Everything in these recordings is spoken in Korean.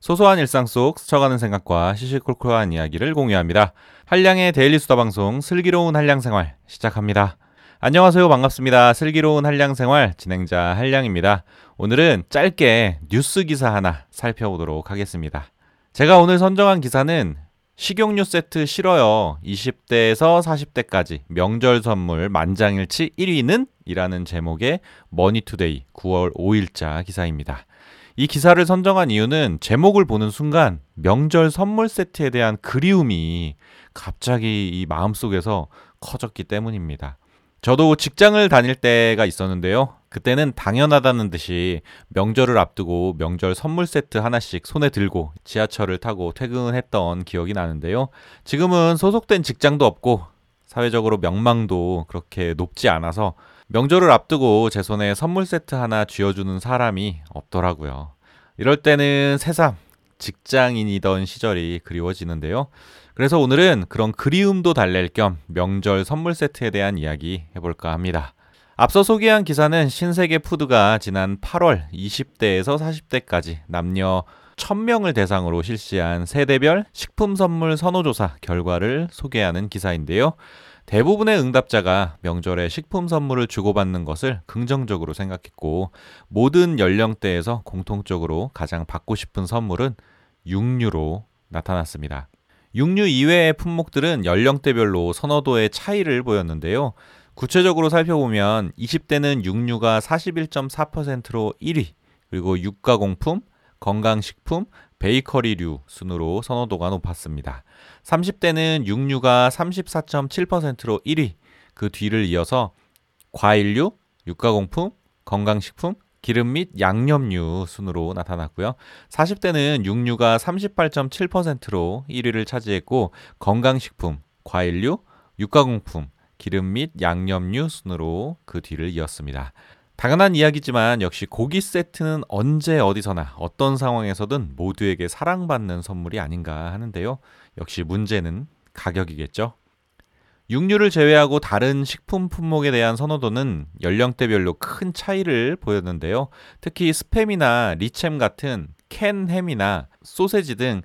소소한 일상 속 스쳐가는 생각과 시시콜콜한 이야기를 공유합니다. 한량의 daily 수다 방송 슬기로운 한량 생활 시작합니다. 안녕하세요. 반갑습니다. 슬기로운 한량 생활 진행자 한량입니다. 오늘은 짧게 뉴스 기사 하나 살펴보도록 하겠습니다. 제가 오늘 선정한 기사는 식용유 세트 싫어요. 20대에서 40대까지 명절 선물 만장일치 1위는? 이라는 제목의 머니투데이 9월 5일자 기사입니다. 이 기사를 선정한 이유는 제목을 보는 순간 명절 선물 세트에 대한 그리움이 갑자기 이 마음속에서 커졌기 때문입니다. 저도 직장을 다닐 때가 있었는데요. 그때는 당연하다는 듯이 명절을 앞두고 명절 선물 세트 하나씩 손에 들고 지하철을 타고 퇴근했던 기억이 나는데요. 지금은 소속된 직장도 없고 사회적으로 명망도 그렇게 높지 않아서 명절을 앞두고 제 손에 선물 세트 하나 쥐어주는 사람이 없더라고요. 이럴 때는 새삼 직장인이던 시절이 그리워지는데요. 그래서 오늘은 그런 그리움도 달랠 겸 명절 선물 세트에 대한 이야기 해볼까 합니다. 앞서 소개한 기사는 신세계 푸드가 지난 8월 20대에서 40대까지 남녀 1000명을 대상으로 실시한 세대별 식품 선물 선호조사 결과를 소개하는 기사인데요. 대부분의 응답자가 명절에 식품 선물을 주고받는 것을 긍정적으로 생각했고 모든 연령대에서 공통적으로 가장 받고 싶은 선물은 육류로 나타났습니다. 육류 이외의 품목들은 연령대별로 선호도의 차이를 보였는데요. 구체적으로 살펴보면 20대는 육류가 41.4%로 1위, 그리고 육가공품, 건강식품, 베이커리류 순으로 선호도가 높았습니다. 30대는 육류가 34.7%로 1위, 그 뒤를 이어서 과일류, 육가공품, 건강식품, 기름 및 양념류 순으로 나타났고요. 40대는 육류가 38.7%로 1위를 차지했고 건강식품, 과일류, 육가공품, 기름 및 양념류 순으로 그 뒤를 이었습니다. 당연한 이야기지만 역시 고기 세트는 언제 어디서나 어떤 상황에서든 모두에게 사랑받는 선물이 아닌가 하는데요. 역시 문제는 가격이겠죠. 육류를 제외하고 다른 식품 품목에 대한 선호도는 연령대별로 큰 차이를 보였는데요. 특히 스팸이나 리챔 같은 캔 햄이나 소세지 등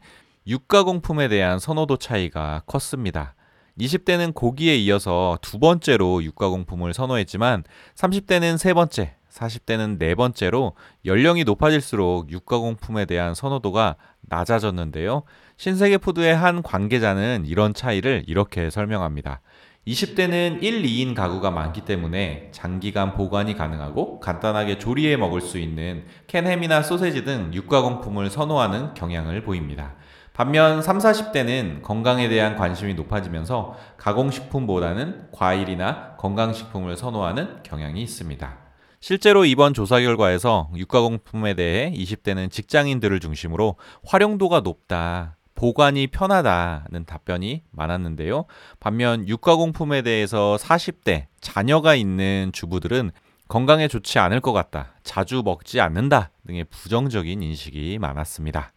육가공품에 대한 선호도 차이가 컸습니다. 20대는 고기에 이어서 두 번째로 육가공품을 선호했지만 30대는 세 번째, 40대는 네 번째로 연령이 높아질수록 육가공품에 대한 선호도가 낮아졌는데요. 신세계 푸드의 한 관계자는 이런 차이를 이렇게 설명합니다. 20대는 1, 2인 가구가 많기 때문에 장기간 보관이 가능하고 간단하게 조리해 먹을 수 있는 캔햄이나 소세지 등 육가공품을 선호하는 경향을 보입니다. 반면 3, 40대는 건강에 대한 관심이 높아지면서 가공식품보다는 과일이나 건강식품을 선호하는 경향이 있습니다. 실제로 이번 조사 결과에서 육가공품에 대해 20대는 직장인들을 중심으로 활용도가 높다, 보관이 편하다는 답변이 많았는데요. 반면 육가공품에 대해서 40대 자녀가 있는 주부들은 건강에 좋지 않을 것 같다, 자주 먹지 않는다 등의 부정적인 인식이 많았습니다.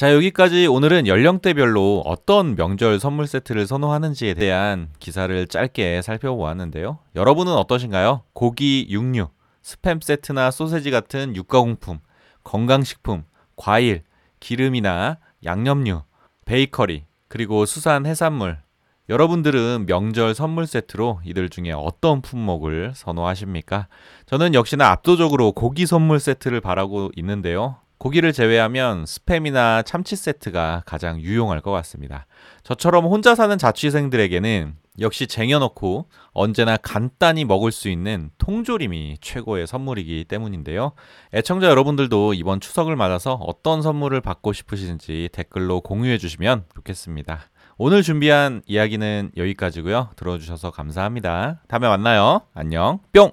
자, 여기까지 오늘은 연령대별로 어떤 명절 선물 세트를 선호하는지에 대한 기사를 짧게 살펴보았는데요. 여러분은 어떠신가요? 고기, 육류, 스팸 세트나 소세지 같은 육가공품, 건강식품, 과일, 기름이나 양념류, 베이커리, 그리고 수산 해산물. 여러분들은 명절 선물 세트로 이들 중에 어떤 품목을 선호하십니까? 저는 역시나 압도적으로 고기 선물 세트를 바라고 있는데요. 고기를 제외하면 스팸이나 참치 세트가 가장 유용할 것 같습니다. 저처럼 혼자 사는 자취생들에게는 역시 쟁여놓고 언제나 간단히 먹을 수 있는 통조림이 최고의 선물이기 때문인데요. 애청자 여러분들도 이번 추석을 맞아서 어떤 선물을 받고 싶으신지 댓글로 공유해 주시면 좋겠습니다. 오늘 준비한 이야기는 여기까지고요. 들어주셔서 감사합니다. 다음에 만나요. 안녕. 뿅!